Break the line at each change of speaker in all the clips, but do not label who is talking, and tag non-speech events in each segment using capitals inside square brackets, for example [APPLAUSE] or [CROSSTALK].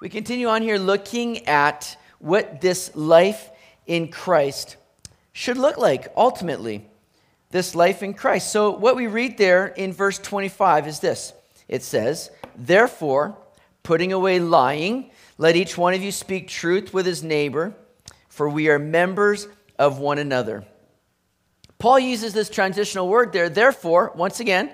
We continue on here looking at what this life in Christ should look like ultimately. This life in Christ. So, what we read there in verse 25 is this it says, Therefore, putting away lying, let each one of you speak truth with his neighbor, for we are members of one another. Paul uses this transitional word there, therefore, once again,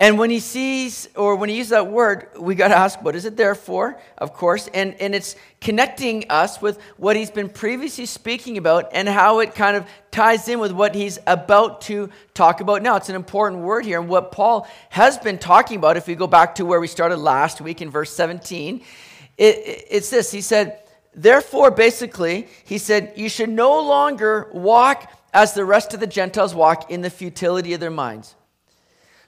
and when he sees, or when he uses that word, we got to ask, what is it there for? Of course. And, and it's connecting us with what he's been previously speaking about and how it kind of ties in with what he's about to talk about now. It's an important word here. And what Paul has been talking about, if we go back to where we started last week in verse 17, it, it's this. He said, Therefore, basically, he said, You should no longer walk as the rest of the Gentiles walk in the futility of their minds.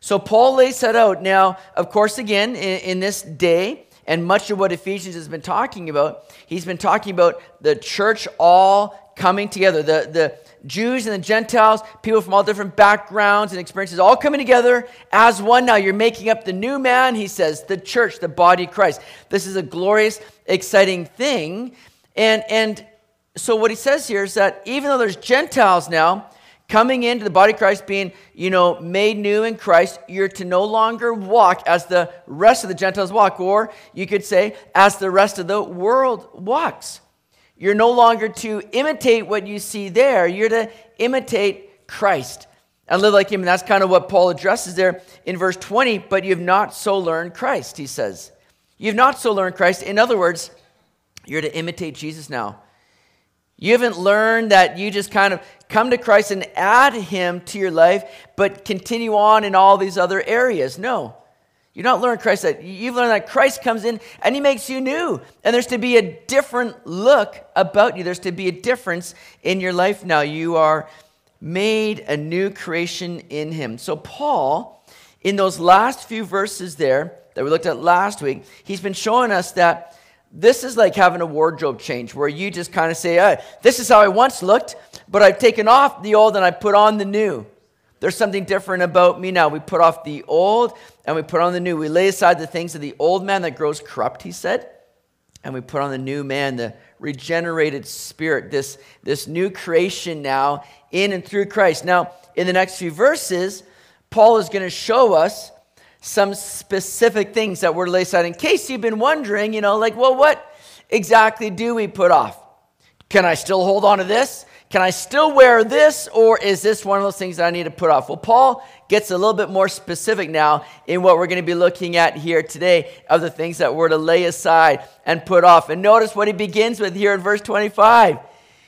So Paul lays that out. Now, of course, again, in, in, this day, and much of what Ephesians has been talking about, he's been talking about the church all coming together. The, the Jews and the Gentiles, people from all different backgrounds and experiences, all coming together as one. Now you're making up the new man, he says, the church, the body of Christ. This is a glorious, exciting thing. And, and so what he says here is that even though there's Gentiles now, coming into the body of Christ, being, you know, made new in Christ, you're to no longer walk as the rest of the Gentiles walk, or you could say, as the rest of the world walks. You're no longer to imitate what you see there, you're to imitate Christ and live like him. And that's kind of what Paul addresses there in verse 20. But you've not so learned Christ, he says. You've not so learned Christ. In other words, you're to imitate Jesus now. You haven't learned that you just kind of come to Christ and add Him to your life, but continue on in all these other areas. No. You've not learned Christ that you've learned that Christ comes in and he makes you new. And there's to be a different look about you. There's to be a difference in your life now. You are made a new creation in him. So Paul, in those last few verses there that we looked at last week, he's been showing us that this is like having a wardrobe change where you just kind of say, This is how I once looked, but I've taken off the old and I put on the new. There's something different about me now. We put off the old and we put on the new. We lay aside the things of the old man that grows corrupt, he said, and we put on the new man, the regenerated spirit, this, this new creation now in and through Christ. Now, in the next few verses, Paul is going to show us some specific things that we're lay aside in case you've been wondering, you know, like, well, what exactly do we put off? Can I still hold on to this? Can I still wear this? Or is this one of those things that I need to put off? Well, Paul gets a little bit more specific now in what we're going to be looking at here today of the things that we're to lay aside and put off. And notice what he begins with here in verse 25.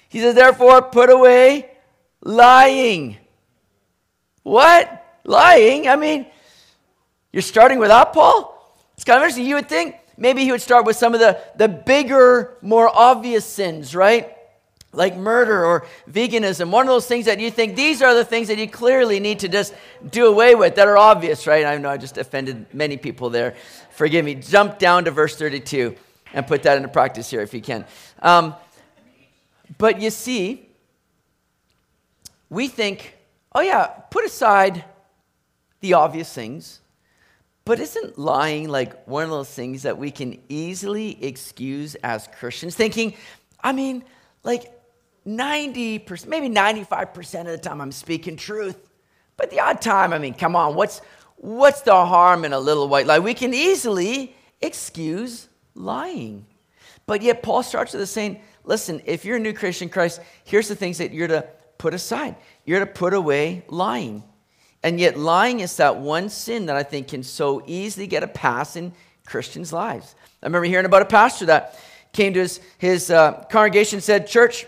He says, Therefore, put away lying. What? Lying? I mean, you're starting without Paul? It's kind of interesting. You would think maybe he would start with some of the, the bigger, more obvious sins, right? Like murder or veganism. One of those things that you think these are the things that you clearly need to just do away with that are obvious, right? I know I just offended many people there. Forgive me. Jump down to verse 32 and put that into practice here if you can. Um, but you see, we think, oh yeah, put aside the obvious things but isn't lying like one of those things that we can easily excuse as Christians? Thinking, I mean, like 90%, maybe 95% of the time I'm speaking truth. But the odd time, I mean, come on, what's, what's the harm in a little white lie? We can easily excuse lying. But yet, Paul starts with the saying, listen, if you're a new Christian Christ, here's the things that you're to put aside. You're to put away lying. And yet, lying is that one sin that I think can so easily get a pass in Christians' lives. I remember hearing about a pastor that came to his, his uh, congregation said, Church,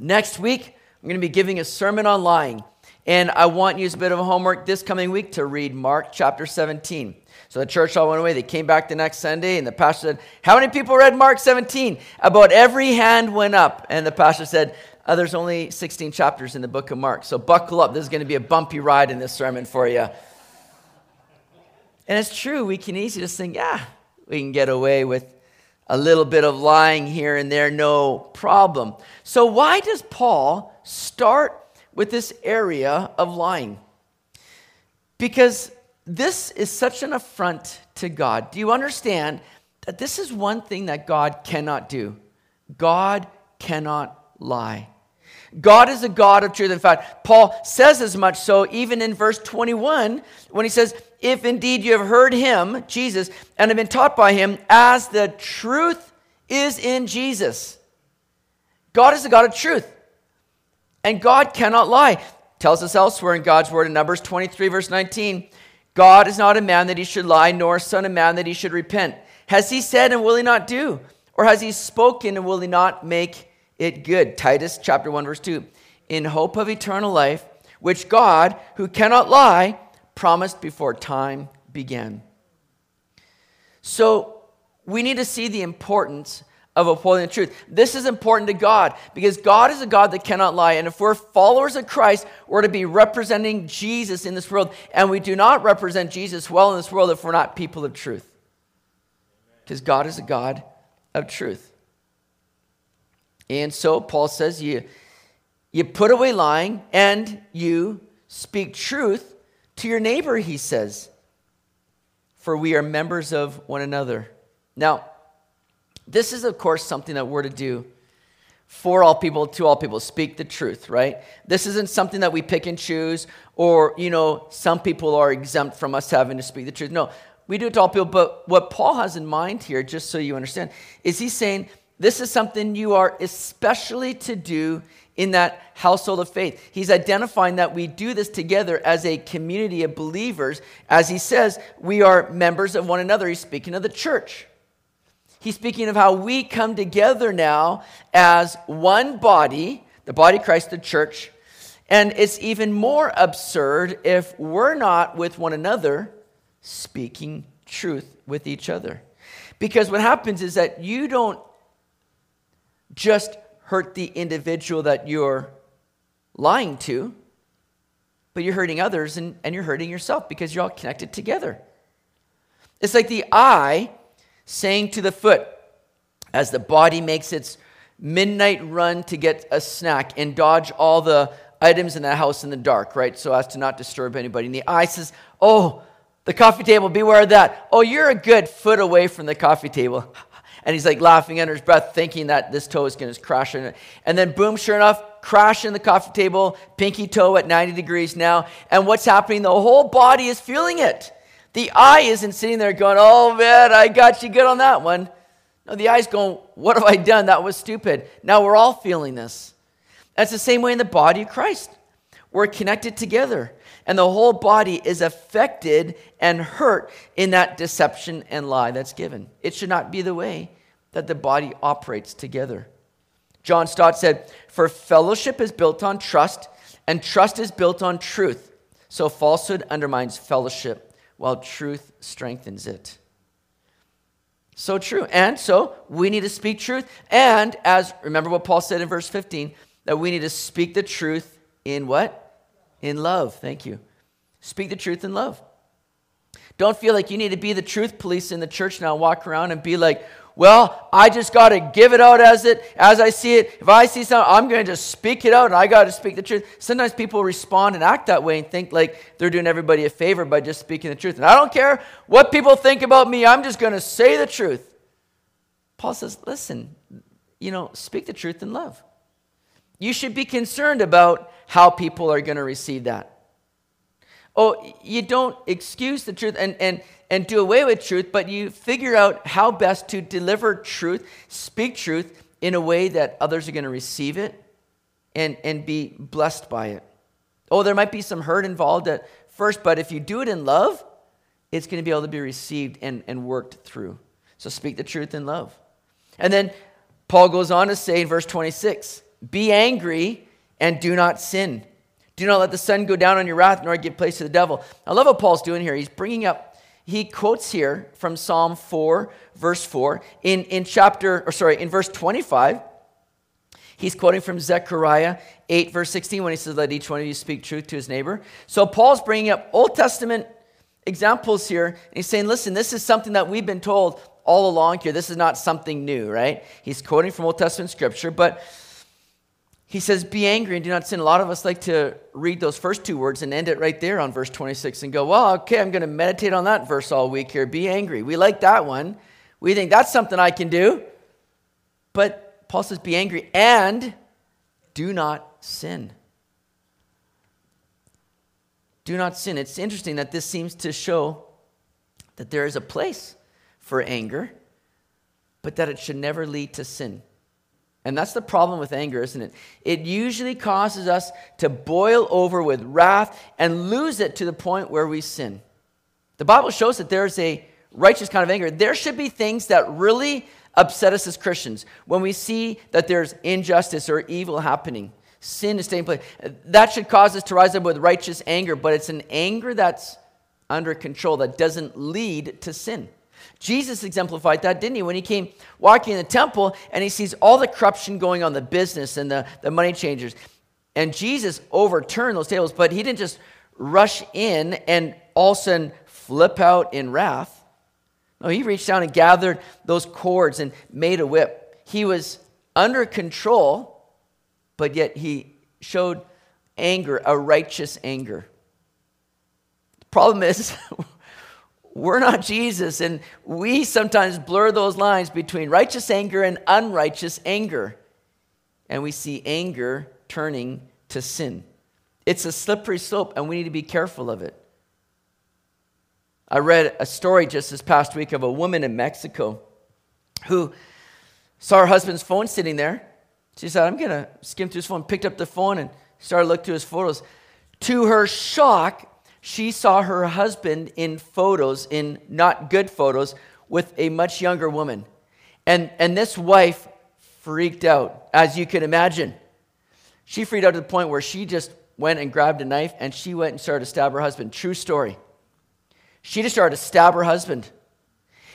next week I'm going to be giving a sermon on lying. And I want you as a bit of a homework this coming week to read Mark chapter 17. So the church all went away. They came back the next Sunday, and the pastor said, How many people read Mark 17? About every hand went up. And the pastor said, uh, there's only 16 chapters in the book of Mark. So buckle up. This is going to be a bumpy ride in this sermon for you. And it's true, we can easily just think, yeah, we can get away with a little bit of lying here and there, no problem. So, why does Paul start with this area of lying? Because this is such an affront to God. Do you understand that this is one thing that God cannot do. God cannot lie. God is a God of truth. In fact, Paul says as much so even in verse 21 when he says, If indeed you have heard him, Jesus, and have been taught by him, as the truth is in Jesus. God is a God of truth. And God cannot lie. Tells us elsewhere in God's word in Numbers 23, verse 19 God is not a man that he should lie, nor a son of man that he should repent. Has he said and will he not do? Or has he spoken and will he not make it good? Titus chapter 1, verse 2. In hope of eternal life, which God, who cannot lie, promised before time began. So we need to see the importance of upholding the truth. This is important to God because God is a God that cannot lie. And if we're followers of Christ, we're to be representing Jesus in this world. And we do not represent Jesus well in this world if we're not people of truth. Because God is a God of truth. And so Paul says, you, you put away lying and you speak truth to your neighbor, he says, for we are members of one another. Now, this is, of course, something that we're to do for all people, to all people. Speak the truth, right? This isn't something that we pick and choose, or, you know, some people are exempt from us having to speak the truth. No, we do it to all people. But what Paul has in mind here, just so you understand, is he's saying this is something you are especially to do in that household of faith. He's identifying that we do this together as a community of believers. As he says, we are members of one another. He's speaking of the church. He's speaking of how we come together now as one body, the body Christ, the church. And it's even more absurd if we're not with one another speaking truth with each other. Because what happens is that you don't just hurt the individual that you're lying to, but you're hurting others and, and you're hurting yourself because you're all connected together. It's like the eye saying to the foot, as the body makes its midnight run to get a snack and dodge all the items in the house in the dark, right? So as to not disturb anybody. And the eye says, Oh, the coffee table, beware of that. Oh, you're a good foot away from the coffee table. And he's like laughing under his breath, thinking that this toe is going to crash in it. And then, boom, sure enough, crash in the coffee table, pinky toe at 90 degrees now. And what's happening? The whole body is feeling it. The eye isn't sitting there going, oh man, I got you good on that one. No, the eye's going, what have I done? That was stupid. Now we're all feeling this. That's the same way in the body of Christ. We're connected together, and the whole body is affected and hurt in that deception and lie that's given. It should not be the way that the body operates together. John Stott said, For fellowship is built on trust, and trust is built on truth. So falsehood undermines fellowship while truth strengthens it. So true. And so we need to speak truth. And as, remember what Paul said in verse 15, that we need to speak the truth in what? In love. Thank you. Speak the truth in love. Don't feel like you need to be the truth police in the church now, walk around and be like, well, I just got to give it out as it as I see it. If I see something, I'm going to just speak it out and I got to speak the truth. Sometimes people respond and act that way and think like they're doing everybody a favor by just speaking the truth. And I don't care what people think about me. I'm just going to say the truth. Paul says, "Listen, you know, speak the truth in love. You should be concerned about how people are going to receive that. Oh, you don't excuse the truth and and and do away with truth, but you figure out how best to deliver truth, speak truth in a way that others are going to receive it and, and be blessed by it. Oh, there might be some hurt involved at first, but if you do it in love, it's going to be able to be received and, and worked through. So speak the truth in love. And then Paul goes on to say in verse 26 Be angry and do not sin. Do not let the sun go down on your wrath, nor give place to the devil. I love what Paul's doing here. He's bringing up he quotes here from Psalm 4, verse 4. In, in chapter, or sorry, in verse 25, he's quoting from Zechariah 8, verse 16, when he says, Let each one of you speak truth to his neighbor. So Paul's bringing up Old Testament examples here, and he's saying, Listen, this is something that we've been told all along here. This is not something new, right? He's quoting from Old Testament scripture, but he says, Be angry and do not sin. A lot of us like to read those first two words and end it right there on verse 26 and go, Well, okay, I'm going to meditate on that verse all week here. Be angry. We like that one. We think that's something I can do. But Paul says, be angry and do not sin. Do not sin. It's interesting that this seems to show that there is a place for anger, but that it should never lead to sin. And that's the problem with anger, isn't it? It usually causes us to boil over with wrath and lose it to the point where we sin. The Bible shows that there's a righteous kind of anger. There should be things that really upset us as Christians when we see that there's injustice or evil happening. Sin is taking place. That should cause us to rise up with righteous anger, but it's an anger that's under control that doesn't lead to sin. Jesus exemplified that, didn't he? When he came walking in the temple and he sees all the corruption going on, the business and the, the money changers. And Jesus overturned those tables, but he didn't just rush in and all of a sudden flip out in wrath. No, he reached down and gathered those cords and made a whip. He was under control, but yet he showed anger, a righteous anger. The problem is, [LAUGHS] We're not Jesus, and we sometimes blur those lines between righteous anger and unrighteous anger. And we see anger turning to sin. It's a slippery slope, and we need to be careful of it. I read a story just this past week of a woman in Mexico who saw her husband's phone sitting there. She said, I'm going to skim through his phone, picked up the phone, and started looking through his photos. To her shock, she saw her husband in photos, in not good photos, with a much younger woman. And, and this wife freaked out, as you can imagine. She freaked out to the point where she just went and grabbed a knife and she went and started to stab her husband. True story. She just started to stab her husband.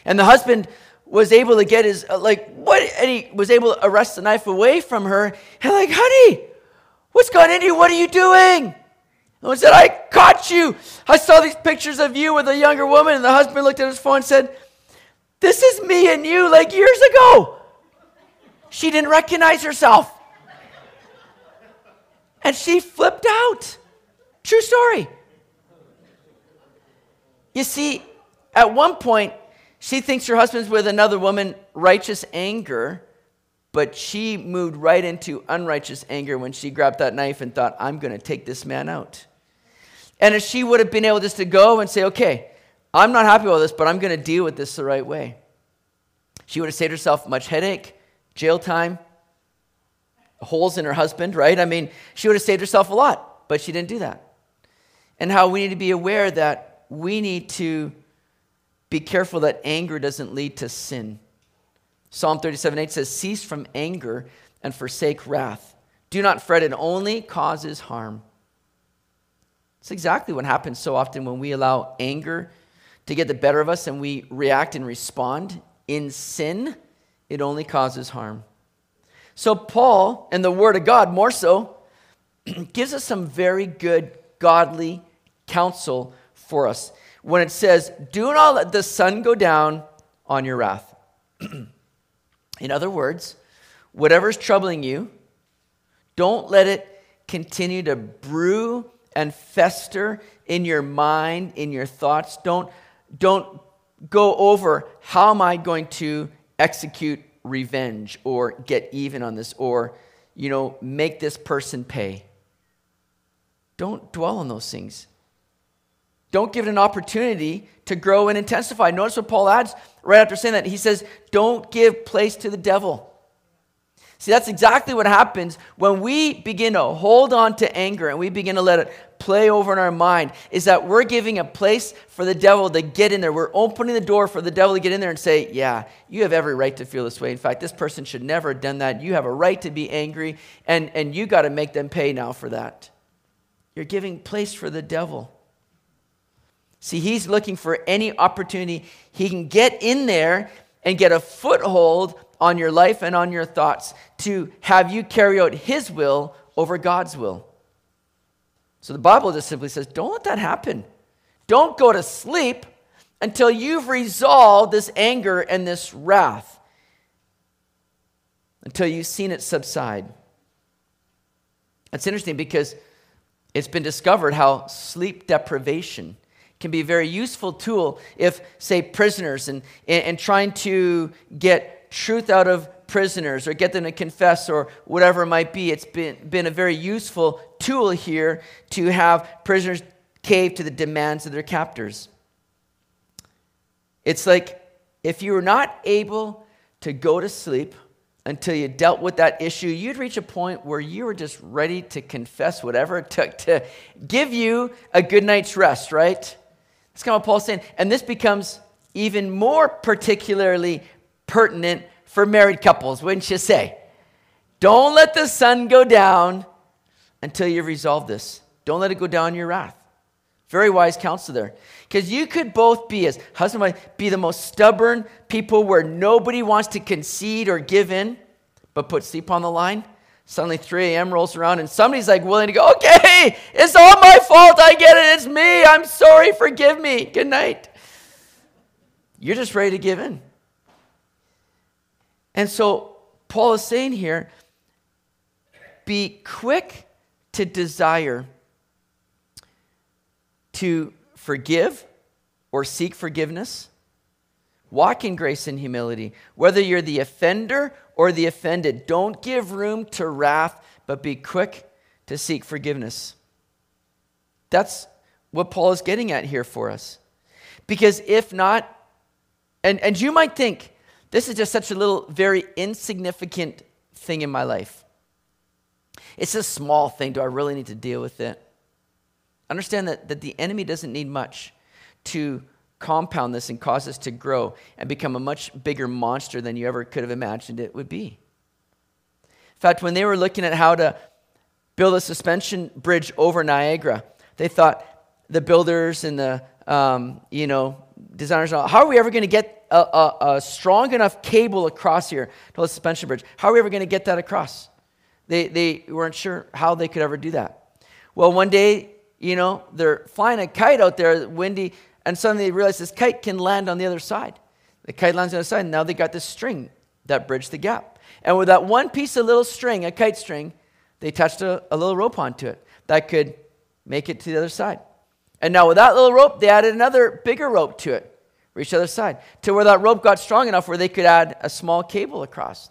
And the husband was able to get his, uh, like, what? And he was able to arrest the knife away from her. And, like, honey, what's gone into you? What are you doing? And said, I caught you. I saw these pictures of you with a younger woman. And the husband looked at his phone and said, This is me and you like years ago. She didn't recognize herself. And she flipped out. True story. You see, at one point, she thinks her husband's with another woman, righteous anger, but she moved right into unrighteous anger when she grabbed that knife and thought, I'm going to take this man out. And if she would have been able just to go and say, okay, I'm not happy with this, but I'm going to deal with this the right way, she would have saved herself much headache, jail time, holes in her husband, right? I mean, she would have saved herself a lot, but she didn't do that. And how we need to be aware that we need to be careful that anger doesn't lead to sin. Psalm 37 8 says, Cease from anger and forsake wrath. Do not fret, it only causes harm. It's exactly what happens so often when we allow anger to get the better of us and we react and respond in sin, it only causes harm. So, Paul, and the Word of God more so, [CLEARS THROAT] gives us some very good godly counsel for us when it says, Do not let the sun go down on your wrath. [CLEARS THROAT] in other words, whatever's troubling you, don't let it continue to brew and fester in your mind, in your thoughts. Don't, don't go over how am I going to execute revenge or get even on this or, you know, make this person pay. Don't dwell on those things. Don't give it an opportunity to grow and intensify. Notice what Paul adds right after saying that. He says, Don't give place to the devil. See, that's exactly what happens when we begin to hold on to anger and we begin to let it play over in our mind. Is that we're giving a place for the devil to get in there. We're opening the door for the devil to get in there and say, Yeah, you have every right to feel this way. In fact, this person should never have done that. You have a right to be angry, and, and you got to make them pay now for that. You're giving place for the devil. See, he's looking for any opportunity he can get in there and get a foothold on your life and on your thoughts to have you carry out His will over God's will. So the Bible just simply says, don't let that happen. Don't go to sleep until you've resolved this anger and this wrath, until you've seen it subside. It's interesting because it's been discovered how sleep deprivation can be a very useful tool if, say, prisoners and, and, and trying to get truth out of prisoners or get them to confess or whatever it might be. It's been, been a very useful tool here to have prisoners cave to the demands of their captors. It's like if you were not able to go to sleep until you dealt with that issue, you'd reach a point where you were just ready to confess whatever it took to give you a good night's rest, right? That's kind of what Paul's saying. And this becomes even more particularly pertinent for married couples, wouldn't you say? Don't let the sun go down until you've resolved this. Don't let it go down your wrath. Very wise counsel there. Because you could both be, as husband and wife, be the most stubborn people where nobody wants to concede or give in, but put sleep on the line. Suddenly 3 a.m. rolls around and somebody's like willing to go, okay, it's all my fault. I get it. It's me. I'm sorry. Forgive me. Good night. You're just ready to give in. And so Paul is saying here be quick to desire to forgive or seek forgiveness. Walk in grace and humility. Whether you're the offender or the offended, don't give room to wrath, but be quick to seek forgiveness. That's what Paul is getting at here for us. Because if not, and, and you might think, this is just such a little, very insignificant thing in my life. It's a small thing. Do I really need to deal with it? Understand that, that the enemy doesn't need much to compound this and cause us to grow and become a much bigger monster than you ever could have imagined it would be. In fact, when they were looking at how to build a suspension bridge over Niagara, they thought the builders and the um, you know designers, how are we ever going to get a, a, a strong enough cable across here to the suspension bridge. How are we ever going to get that across? They, they weren't sure how they could ever do that. Well, one day, you know, they're flying a kite out there, windy, and suddenly they realize this kite can land on the other side. The kite lands on the other side, and now they got this string that bridged the gap. And with that one piece of little string, a kite string, they attached a, a little rope onto it that could make it to the other side. And now with that little rope, they added another bigger rope to it reach the other side to where that rope got strong enough where they could add a small cable across.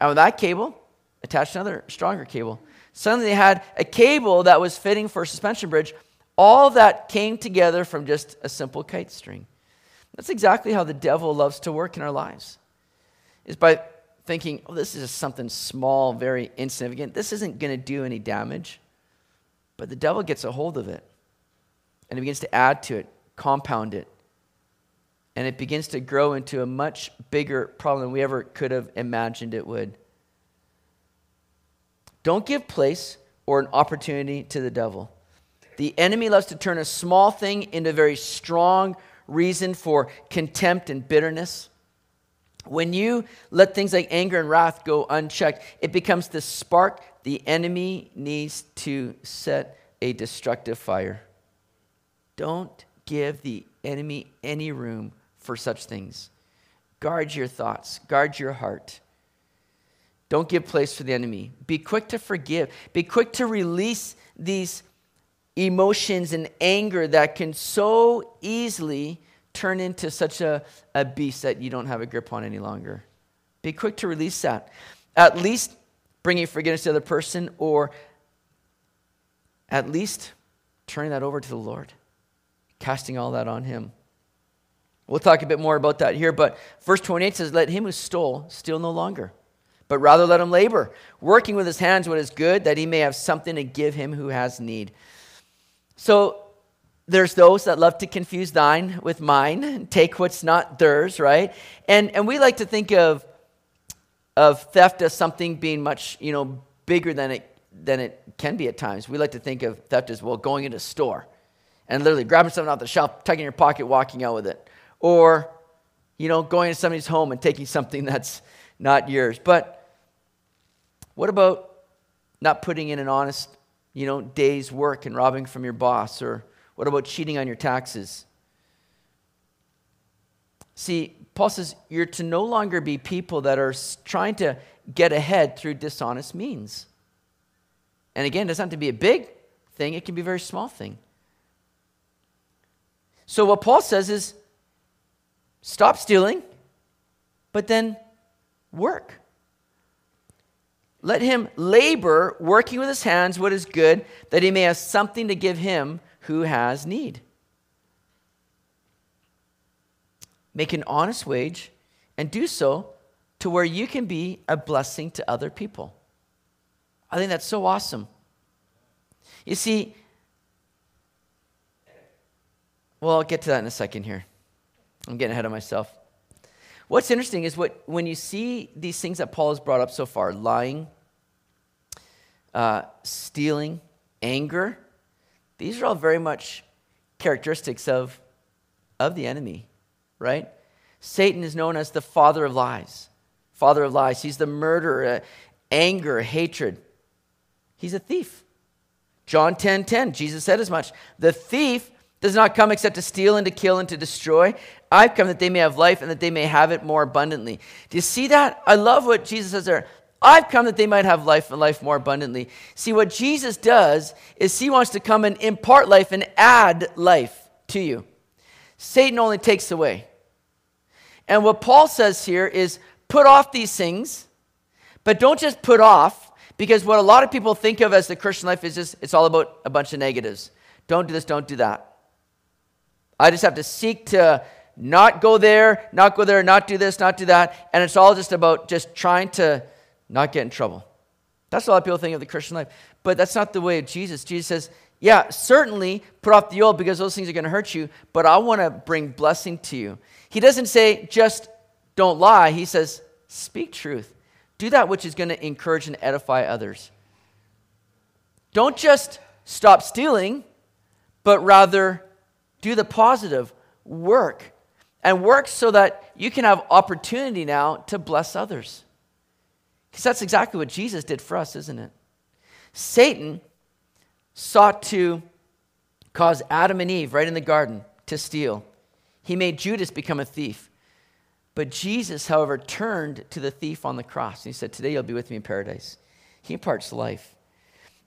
And with that cable, attach another stronger cable. Suddenly they had a cable that was fitting for a suspension bridge. All that came together from just a simple kite string. That's exactly how the devil loves to work in our lives. Is by thinking, oh, this is just something small, very insignificant. This isn't going to do any damage. But the devil gets a hold of it and he begins to add to it, compound it, and it begins to grow into a much bigger problem than we ever could have imagined it would. Don't give place or an opportunity to the devil. The enemy loves to turn a small thing into a very strong reason for contempt and bitterness. When you let things like anger and wrath go unchecked, it becomes the spark the enemy needs to set a destructive fire. Don't give the enemy any room for such things. Guard your thoughts, guard your heart. Don't give place for the enemy. Be quick to forgive. Be quick to release these emotions and anger that can so easily turn into such a, a beast that you don't have a grip on any longer. Be quick to release that. At least bringing forgiveness to the other person, or at least turning that over to the Lord, casting all that on Him. We'll talk a bit more about that here, but verse 28 says, Let him who stole steal no longer, but rather let him labor, working with his hands what is good, that he may have something to give him who has need. So there's those that love to confuse thine with mine take what's not theirs, right? And, and we like to think of, of theft as something being much, you know, bigger than it, than it can be at times. We like to think of theft as, well, going into a store and literally grabbing something off the shelf, tucking in your pocket, walking out with it or, you know, going to somebody's home and taking something [LAUGHS] that's not yours. But what about not putting in an honest, you know, day's work and robbing from your boss? Or what about cheating on your taxes? See, Paul says you're to no longer be people that are trying to get ahead through dishonest means. And again, it doesn't have to be a big thing, it can be a very small thing. So, what Paul says is stop stealing, but then work. Let him labor, working with his hands what is good, that he may have something to give him who has need. Make an honest wage and do so to where you can be a blessing to other people. I think that's so awesome. You see, well, I'll get to that in a second here. I'm getting ahead of myself. What's interesting is what when you see these things that Paul has brought up so far lying, uh, stealing, anger these are all very much characteristics of, of the enemy, right? Satan is known as the father of lies. Father of lies. He's the murderer, uh, anger, hatred. He's a thief. John 10 10, Jesus said as much. The thief does not come except to steal and to kill and to destroy. I've come that they may have life and that they may have it more abundantly. Do you see that? I love what Jesus says there. I've come that they might have life and life more abundantly. See, what Jesus does is he wants to come and impart life and add life to you. Satan only takes away. And what Paul says here is put off these things, but don't just put off, because what a lot of people think of as the Christian life is just it's all about a bunch of negatives. Don't do this, don't do that. I just have to seek to not go there, not go there, not do this, not do that. And it's all just about just trying to not get in trouble. That's a lot of people think of the Christian life. But that's not the way of Jesus. Jesus says, yeah, certainly put off the old because those things are going to hurt you, but I want to bring blessing to you. He doesn't say just don't lie. He says speak truth. Do that which is going to encourage and edify others. Don't just stop stealing, but rather do the positive work and work so that you can have opportunity now to bless others. Because that's exactly what Jesus did for us, isn't it? Satan sought to cause Adam and Eve right in the garden to steal. He made Judas become a thief. But Jesus, however, turned to the thief on the cross. And he said, Today you'll be with me in paradise. He imparts life.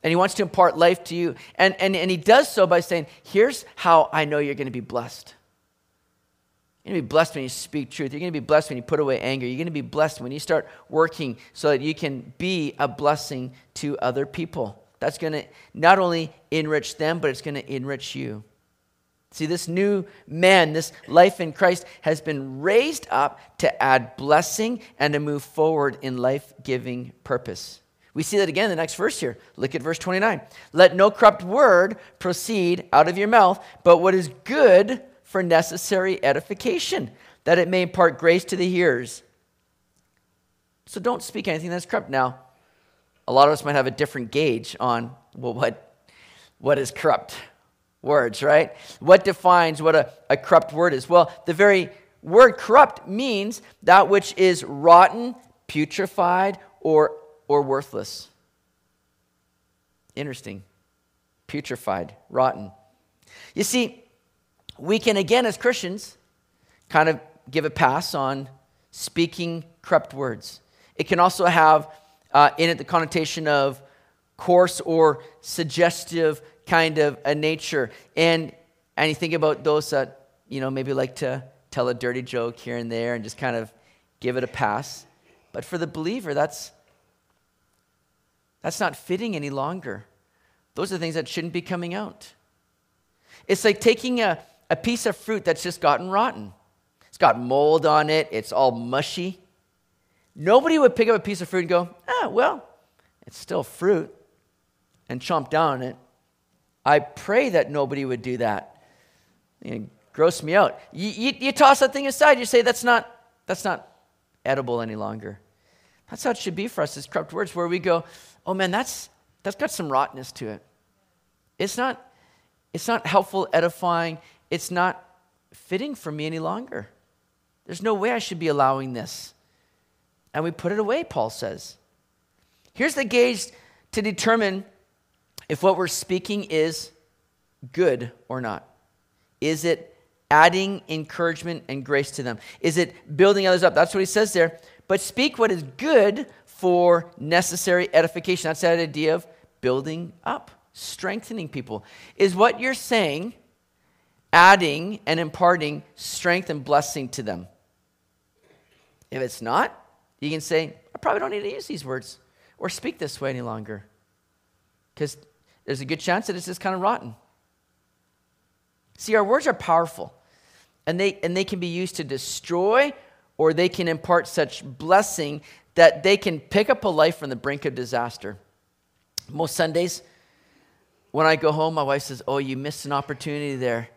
And he wants to impart life to you. And, and, and he does so by saying, Here's how I know you're going to be blessed. You're going to be blessed when you speak truth. You're going to be blessed when you put away anger. You're going to be blessed when you start working so that you can be a blessing to other people. That's going to not only enrich them, but it's going to enrich you. See, this new man, this life in Christ, has been raised up to add blessing and to move forward in life giving purpose. We see that again in the next verse here. Look at verse 29. Let no corrupt word proceed out of your mouth, but what is good for necessary edification, that it may impart grace to the hearers. So don't speak anything that's corrupt. Now, a lot of us might have a different gauge on, well, what, what is corrupt words, right? What defines what a, a corrupt word is? Well, the very word corrupt means that which is rotten, putrefied, or, or worthless. Interesting. Putrefied, rotten. You see, we can, again, as Christians, kind of give a pass on speaking corrupt words. It can also have uh, in it the connotation of coarse or suggestive kind of a nature. And, and you think about those that, you know, maybe like to tell a dirty joke here and there and just kind of give it a pass. But for the believer, that's, that's not fitting any longer. Those are things that shouldn't be coming out. It's like taking a, a piece of fruit that's just gotten rotten. It's got mold on it, it's all mushy. Nobody would pick up a piece of fruit and go, ah, well, it's still fruit, and chomp down on it. I pray that nobody would do that. You gross me out. You, you, you toss that thing aside, you say, that's not, that's not edible any longer. That's how it should be for us as corrupt words, where we go, oh man, that's, that's got some rottenness to it. It's not, it's not helpful, edifying it's not fitting for me any longer. There's no way I should be allowing this. And we put it away, Paul says. Here's the gauge to determine if what we're speaking is good or not. Is it adding encouragement and grace to them? Is it building others up? That's what he says there. But speak what is good for necessary edification. That's that idea of building up, strengthening people. Is what you're saying adding and imparting strength and blessing to them. If it's not, you can say, I probably don't need to use these words or speak this way any longer. Because there's a good chance that it's just kind of rotten. See, our words are powerful, and they, and they can be used to destroy or they can impart such blessing that they can pick up a life from the brink of disaster. Most Sundays, when I go home, my wife says, Oh, you missed an opportunity there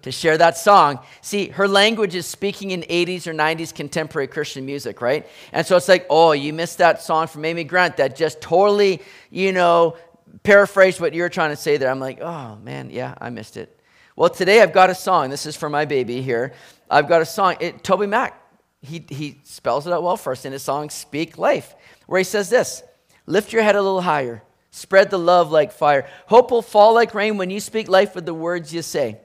to share that song. See, her language is speaking in 80s or 90s contemporary Christian music, right? And so it's like, oh, you missed that song from Amy Grant that just totally, you know, paraphrased what you're trying to say there. I'm like, oh, man, yeah, I missed it. Well, today I've got a song. This is for my baby here. I've got a song. It, TobyMac, he, he spells it out well for us in his song, Speak Life, where he says this Lift your head a little higher, spread the love like fire. Hope will fall like rain when you speak life with the words you say.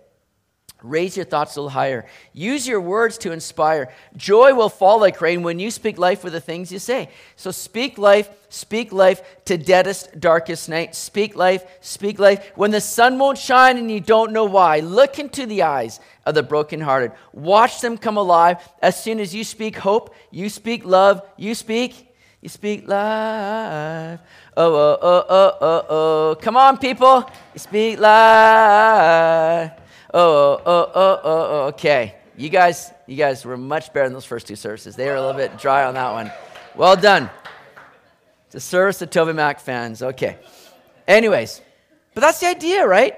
Raise your thoughts a little higher. Use your words to inspire. Joy will fall like rain when you speak life with the things you say. So speak life, speak life to deadest, darkest night. Speak life, speak life. When the sun won't shine and you don't know why, look into the eyes of the brokenhearted. Watch them come alive. As soon as you speak hope, you speak love, you speak, you speak life. Oh, oh, oh, oh, oh, oh. Come on, people. You speak life. Oh, oh, oh, oh, oh, okay. You guys, you guys were much better than those first two services. They were a little bit dry on that one. Well done. It's a service of TobyMac fans. Okay. Anyways, but that's the idea, right?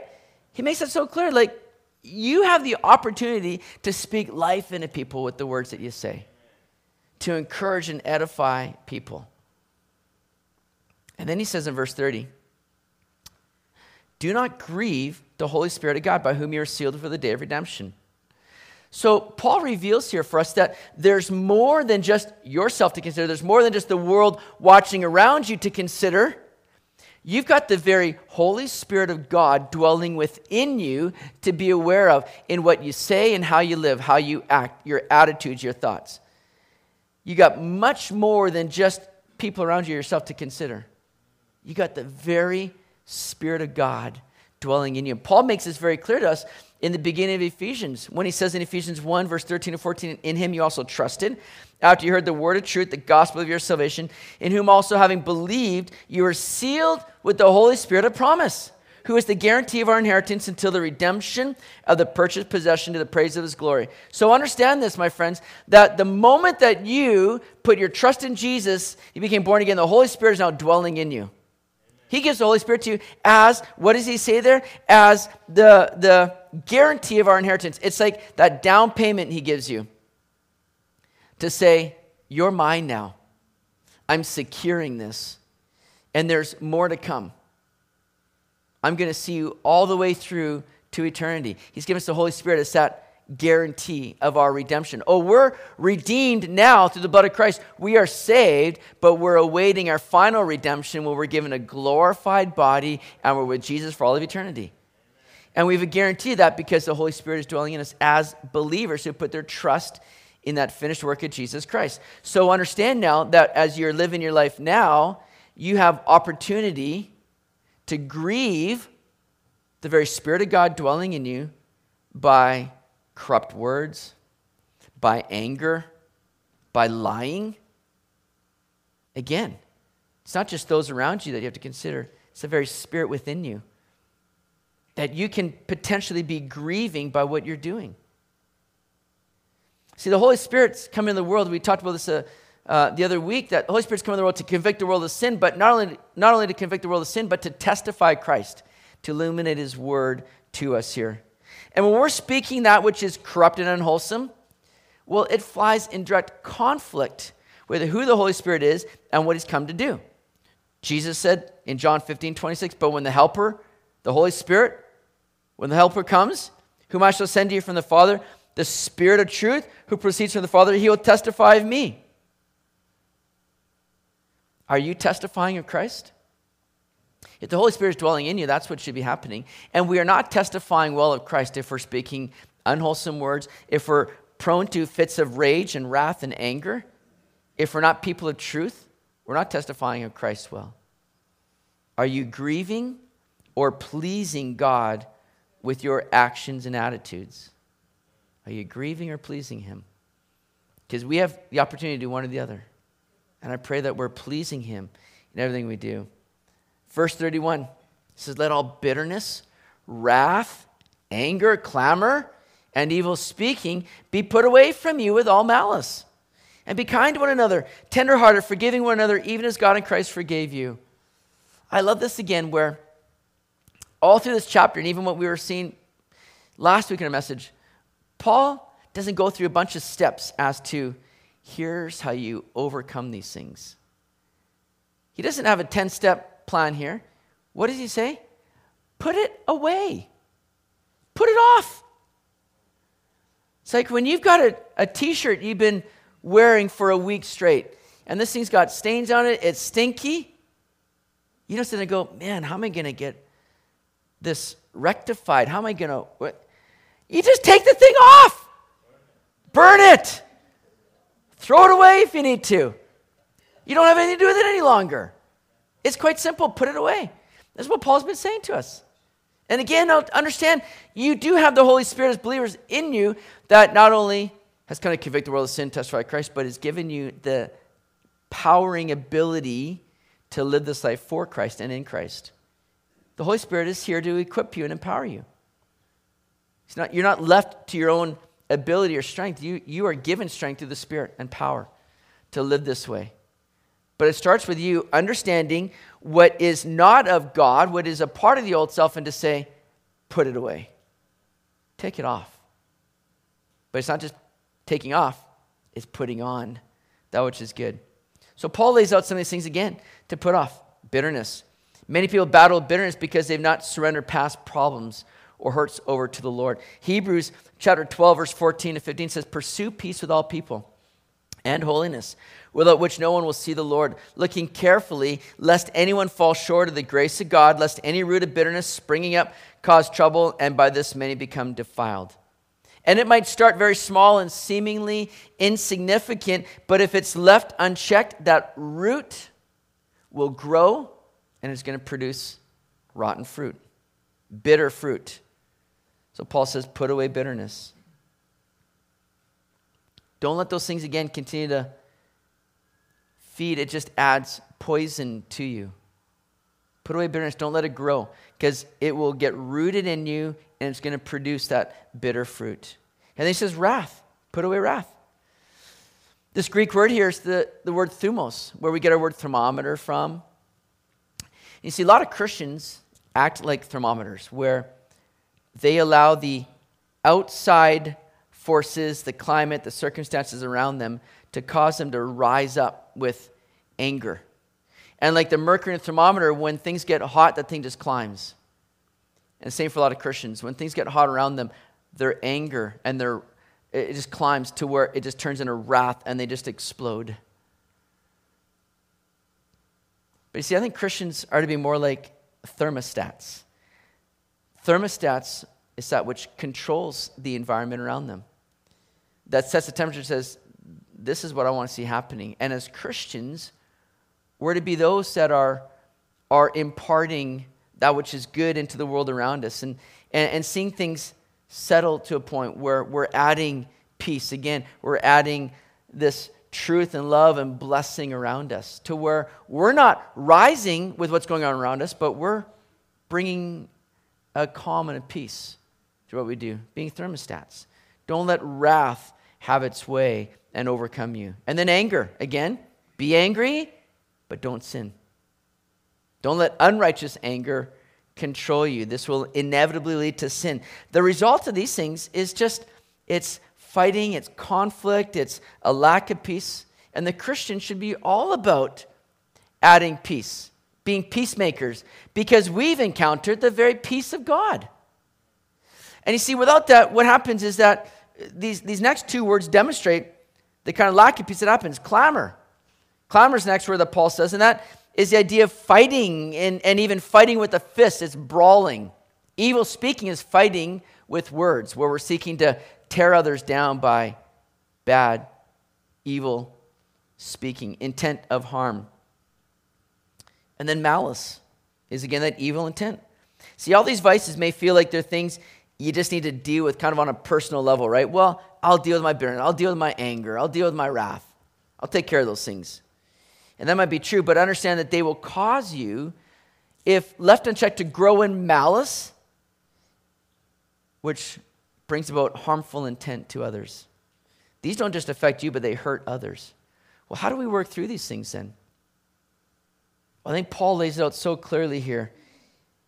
He makes it so clear. Like, you have the opportunity to speak life into people with the words that you say, to encourage and edify people. And then he says in verse 30, do not grieve the Holy Spirit of God, by whom you are sealed for the day of redemption. So, Paul reveals here for us that there's more than just yourself to consider, there's more than just the world watching around you to consider. You've got the very Holy Spirit of God dwelling within you to be aware of in what you say and how you live, how you act, your attitudes, your thoughts. You got much more than just people around you yourself to consider. You got the very Spirit of God dwelling in you. Paul makes this very clear to us in the beginning of Ephesians when he says in Ephesians 1, verse 13 and 14, In him you also trusted, after you heard the word of truth, the gospel of your salvation, in whom also having believed, you were sealed with the Holy Spirit of promise, who is the guarantee of our inheritance until the redemption of the purchased possession to the praise of his glory. So understand this, my friends, that the moment that you put your trust in Jesus, you became born again, the Holy Spirit is now dwelling in you. He gives the Holy Spirit to you as, what does he say there? As the, the guarantee of our inheritance. It's like that down payment he gives you to say, You're mine now. I'm securing this. And there's more to come. I'm going to see you all the way through to eternity. He's given us the Holy Spirit as that guarantee of our redemption. Oh, we're redeemed now through the blood of Christ. We are saved, but we're awaiting our final redemption when we're given a glorified body and we're with Jesus for all of eternity. And we have a guarantee of that because the Holy Spirit is dwelling in us as believers who put their trust in that finished work of Jesus Christ. So understand now that as you're living your life now, you have opportunity to grieve the very Spirit of God dwelling in you by corrupt words, by anger, by lying. Again, it's not just those around you that you have to consider, it's the very spirit within you that you can potentially be grieving by what you're doing. See, the Holy Spirit's come in the world. We talked about this uh, uh, the other week that the Holy Spirit's come in the world to convict the world of sin, but not only, not only to convict the world of sin, but to testify Christ, to illuminate His word to us here. And when we're speaking that which is corrupt and unwholesome, well, it flies in direct conflict with who the Holy Spirit is and what he's come to do. Jesus said in John 15, 26, But when the Helper, the Holy Spirit, when the Helper comes, whom I shall send to you from the Father, the Spirit of truth who proceeds from the Father, he will testify of me. Are you testifying of Christ? If the Holy Spirit is dwelling in you, that's what should be happening. And we are not testifying well of Christ if we're speaking unwholesome words, if we're prone to fits of rage and wrath and anger, if we're not people of truth, we're not testifying of Christ well. Are you grieving or pleasing God with your actions and attitudes? Are you grieving or pleasing Him? Because we have the opportunity to do one or the other. And I pray that we're pleasing Him in everything we do. Verse 31 says, Let all bitterness, wrath, anger, clamor, and evil speaking be put away from you with all malice. And be kind to one another, tenderhearted, forgiving one another, even as God in Christ forgave you. I love this again, where all through this chapter, and even what we were seeing last week in our message, Paul doesn't go through a bunch of steps as to here's how you overcome these things. He doesn't have a 10 step plan here. What does he say? Put it away, put it off. It's like when you've got a, a t shirt you've been wearing for a week straight, and this thing's got stains on it, it's stinky. You don't sit and go, man, how am I going to get this rectified? How am I going to. You just take the thing off, burn it, throw it away if you need to. You don't have anything to do with it any longer. It's quite simple. Put it away. That's what Paul's been saying to us. And again, understand you do have the Holy Spirit as believers in you that not only has kind of convicted the world of sin, testify Christ, but has given you the powering ability to live this life for Christ and in Christ. The Holy Spirit is here to equip you and empower you. Not, you're not left to your own ability or strength. You, you are given strength through the Spirit and power to live this way. But it starts with you understanding what is not of God, what is a part of the old self, and to say, put it away. Take it off. But it's not just taking off, it's putting on that which is good. So Paul lays out some of these things again to put off bitterness. Many people battle bitterness because they've not surrendered past problems or hurts over to the Lord. Hebrews chapter 12, verse 14 to 15 says, Pursue peace with all people and holiness, without which no one will see the Lord, looking carefully, lest anyone fall short of the grace of God, lest any root of bitterness springing up cause trouble, and by this many become defiled. And it might start very small and seemingly insignificant, but if it's left unchecked, that root will grow and it's going to produce rotten fruit, bitter fruit. So Paul says, put away bitterness. Don't let those things again continue to feed, it just adds poison to you. Put away bitterness. Don't let it grow because it will get rooted in you and it's going to produce that bitter fruit. And then he says, wrath. Put away wrath. This Greek word here is the, the word thumos, where we get our word thermometer from. You see, a lot of Christians act like thermometers, where they allow the outside forces, the climate, the circumstances around them to cause them to rise up with anger. And like the mercury the thermometer, when things get hot, that thing just climbs. And same for a lot of Christians. When things get hot around them, their anger and their it just climbs to where it just turns into wrath and they just explode. But you see, I think Christians are to be more like thermostats. Thermostats is that which controls the environment around them that sets the temperature says, This is what I want to see happening. And as Christians, we're to be those that are, are imparting that which is good into the world around us and, and, and seeing things settle to a point where we're adding peace. Again, we're adding this truth and love and blessing around us to where we're not rising with what's going on around us, but we're bringing a calm and a peace to what we do, being thermostats. Don't let wrath have its way and overcome you. And then anger. Again, be angry, but don't sin. Don't let unrighteous anger control you. This will inevitably lead to sin. The result of these things is just it's fighting, it's conflict, it's a lack of peace. And the Christian should be all about adding peace, being peacemakers, because we've encountered the very peace of God. And you see, without that, what happens is that these, these next two words demonstrate the kind of lack of peace that happens clamor. Clamor is the next word that Paul says, and that is the idea of fighting and, and even fighting with the fist. It's brawling. Evil speaking is fighting with words, where we're seeking to tear others down by bad, evil speaking, intent of harm. And then malice is again that evil intent. See, all these vices may feel like they're things you just need to deal with kind of on a personal level, right? Well, I'll deal with my bitterness. I'll deal with my anger. I'll deal with my wrath. I'll take care of those things. And that might be true, but understand that they will cause you, if left unchecked, to grow in malice, which brings about harmful intent to others. These don't just affect you, but they hurt others. Well, how do we work through these things then? Well, I think Paul lays it out so clearly here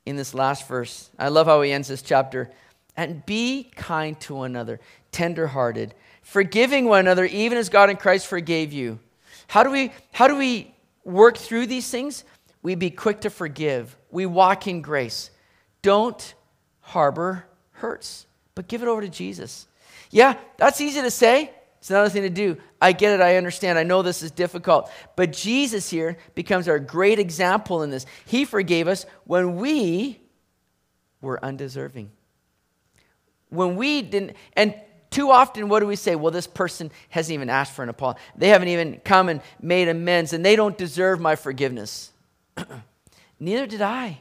in this last verse. I love how he ends this chapter. And be kind to one another, tenderhearted, forgiving one another, even as God in Christ forgave you. How do we, how do we work through these things? We be quick to forgive. We walk in grace. Don't harbor hurts, but give it over to Jesus. Yeah, that's easy to say. It's another thing to do. I get it. I understand. I know this is difficult. But Jesus here becomes our great example in this. He forgave us when we were undeserving. When we didn't, and too often, what do we say? Well, this person hasn't even asked for an apology. They haven't even come and made amends, and they don't deserve my forgiveness. [CLEARS THROAT] Neither did I.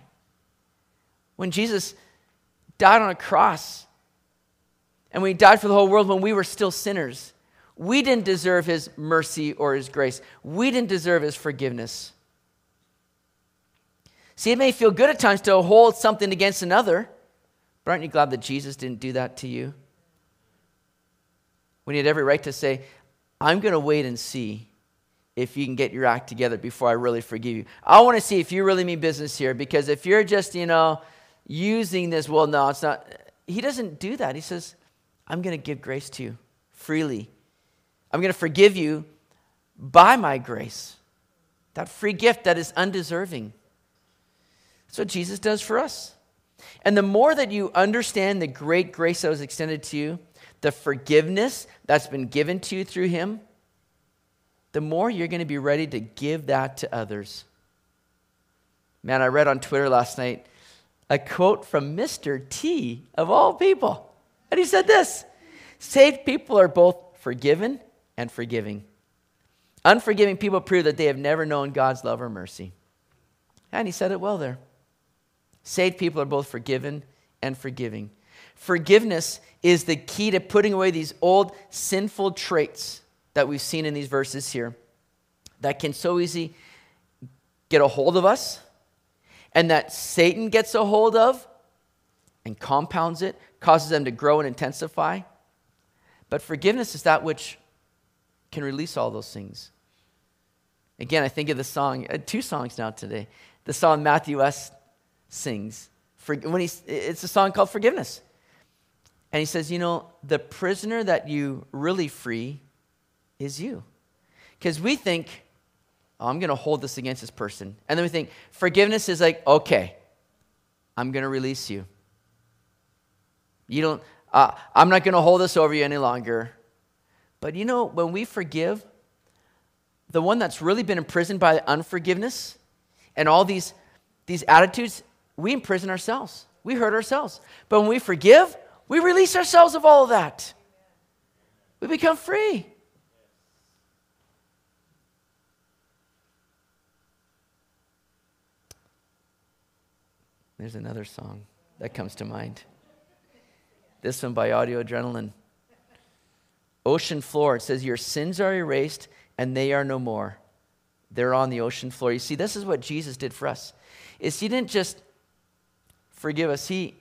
When Jesus died on a cross, and when he died for the whole world when we were still sinners, we didn't deserve his mercy or his grace. We didn't deserve his forgiveness. See, it may feel good at times to hold something against another, but aren't you glad that Jesus didn't do that to you? When he had every right to say, I'm going to wait and see if you can get your act together before I really forgive you. I want to see if you really mean business here because if you're just, you know, using this, well, no, it's not. He doesn't do that. He says, I'm going to give grace to you freely. I'm going to forgive you by my grace. That free gift that is undeserving. That's what Jesus does for us. And the more that you understand the great grace that was extended to you, the forgiveness that's been given to you through Him, the more you're going to be ready to give that to others. Man, I read on Twitter last night a quote from Mr. T, of all people. And he said this Saved people are both forgiven and forgiving. Unforgiving people prove that they have never known God's love or mercy. And he said it well there. Saved people are both forgiven and forgiving. Forgiveness is the key to putting away these old sinful traits that we've seen in these verses here that can so easily get a hold of us and that Satan gets a hold of and compounds it, causes them to grow and intensify. But forgiveness is that which can release all those things. Again, I think of the song, uh, two songs now today. The song Matthew West sings. When he, it's a song called Forgiveness. And he says, You know, the prisoner that you really free is you. Because we think, oh, I'm going to hold this against this person. And then we think, forgiveness is like, okay, I'm going to release you. You don't, uh, I'm not going to hold this over you any longer. But you know, when we forgive, the one that's really been imprisoned by unforgiveness and all these, these attitudes, we imprison ourselves. We hurt ourselves. But when we forgive, we release ourselves of all of that. We become free. There's another song that comes to mind. This one by Audio Adrenaline. Ocean floor. It says, Your sins are erased and they are no more. They're on the ocean floor. You see, this is what Jesus did for us. Is he didn't just forgive us, he,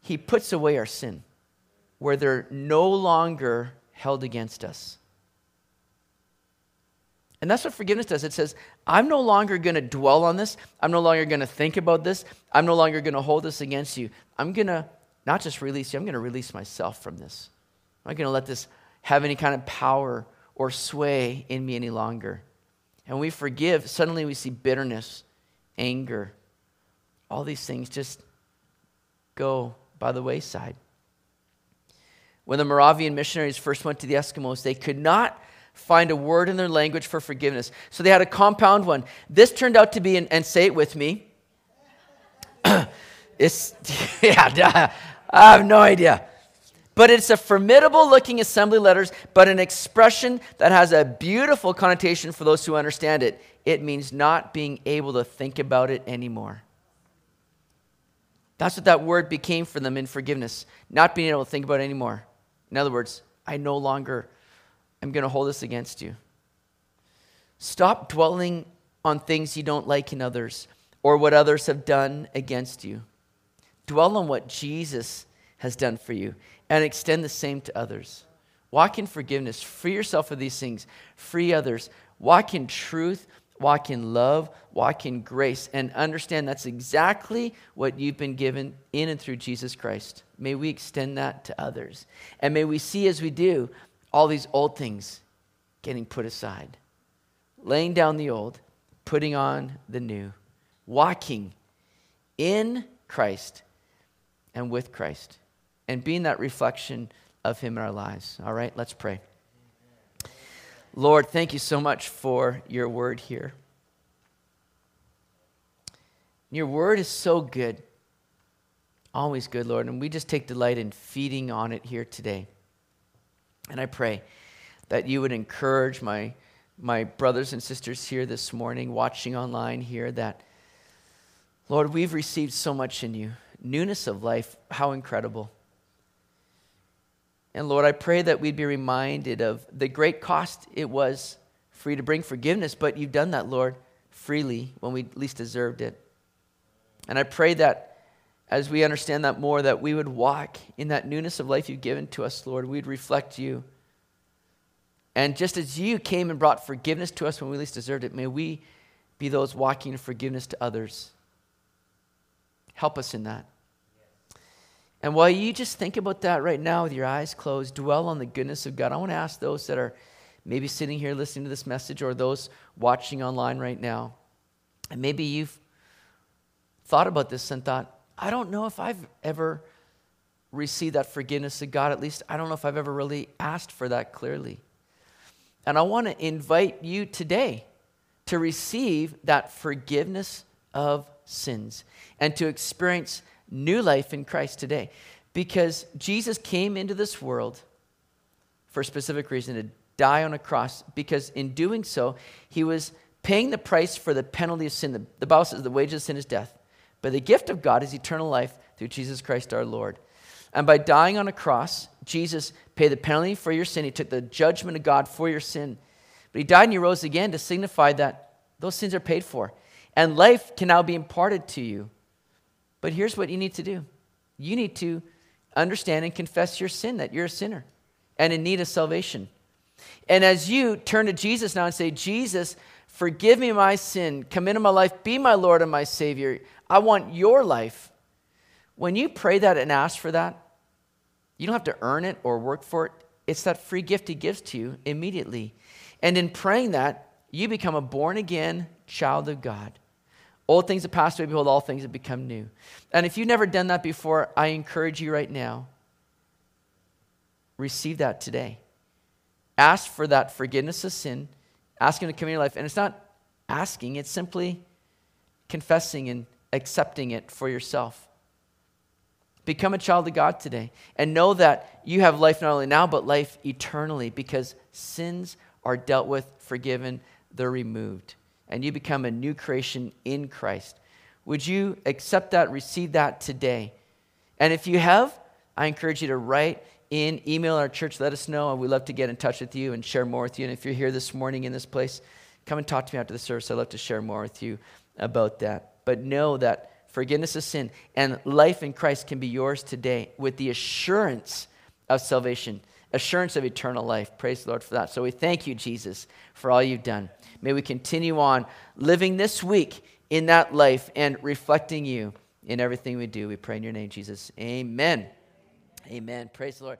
he puts away our sin where they're no longer held against us. And that's what forgiveness does. It says, I'm no longer going to dwell on this. I'm no longer going to think about this. I'm no longer going to hold this against you. I'm going to not just release you, I'm going to release myself from this. I'm not going to let this have any kind of power or sway in me any longer. And we forgive, suddenly we see bitterness, anger, all these things just go by the wayside. When the Moravian missionaries first went to the Eskimos, they could not find a word in their language for forgiveness. So they had a compound one. This turned out to be, and, and say it with me. [CLEARS THROAT] it's, [LAUGHS] yeah, [LAUGHS] I have no idea. But it's a formidable looking assembly letters, but an expression that has a beautiful connotation for those who understand it. It means not being able to think about it anymore. That's what that word became for them in forgiveness, not being able to think about it anymore. In other words, I no longer am going to hold this against you. Stop dwelling on things you don't like in others or what others have done against you. Dwell on what Jesus has done for you and extend the same to others. Walk in forgiveness. Free yourself of these things. Free others. Walk in truth. Walk in love. Walk in grace. And understand that's exactly what you've been given in and through Jesus Christ. May we extend that to others. And may we see as we do all these old things getting put aside, laying down the old, putting on the new, walking in Christ and with Christ, and being that reflection of Him in our lives. All right, let's pray. Lord, thank you so much for your word here. Your word is so good, always good, Lord, and we just take delight in feeding on it here today. And I pray that you would encourage my, my brothers and sisters here this morning, watching online here, that, Lord, we've received so much in you. Newness of life, how incredible. And Lord, I pray that we'd be reminded of the great cost it was for you to bring forgiveness, but you've done that, Lord, freely when we least deserved it. And I pray that as we understand that more, that we would walk in that newness of life you've given to us, Lord. We'd reflect you. And just as you came and brought forgiveness to us when we least deserved it, may we be those walking in forgiveness to others. Help us in that. And while you just think about that right now with your eyes closed, dwell on the goodness of God, I want to ask those that are maybe sitting here listening to this message or those watching online right now, and maybe you've thought about this and thought, I don't know if I've ever received that forgiveness of God. At least I don't know if I've ever really asked for that clearly. And I want to invite you today to receive that forgiveness of sins and to experience new life in Christ today. Because Jesus came into this world for a specific reason to die on a cross, because in doing so, he was paying the price for the penalty of sin. The, the Bible says the wages of sin is death. But the gift of God is eternal life through Jesus Christ our Lord. And by dying on a cross, Jesus paid the penalty for your sin. He took the judgment of God for your sin. But he died and he rose again to signify that those sins are paid for. And life can now be imparted to you. But here's what you need to do you need to understand and confess your sin, that you're a sinner and in need of salvation. And as you turn to Jesus now and say, Jesus, forgive me my sin, come into my life, be my Lord and my Savior. I want your life. When you pray that and ask for that, you don't have to earn it or work for it. It's that free gift He gives to you immediately. And in praying that, you become a born again child of God. Old things have passed away, behold, all things have become new. And if you've never done that before, I encourage you right now receive that today. Ask for that forgiveness of sin. Ask Him to come in your life. And it's not asking, it's simply confessing and accepting it for yourself. Become a child of God today and know that you have life not only now, but life eternally because sins are dealt with, forgiven, they're removed. And you become a new creation in Christ. Would you accept that, receive that today? And if you have, I encourage you to write in, email our church, let us know, and we'd love to get in touch with you and share more with you. And if you're here this morning in this place, come and talk to me after the service. I'd love to share more with you about that but know that forgiveness of sin and life in Christ can be yours today with the assurance of salvation, assurance of eternal life. Praise the Lord for that. So we thank you, Jesus, for all you've done. May we continue on living this week in that life and reflecting you in everything we do. We pray in your name, Jesus. Amen. Amen. Praise the Lord.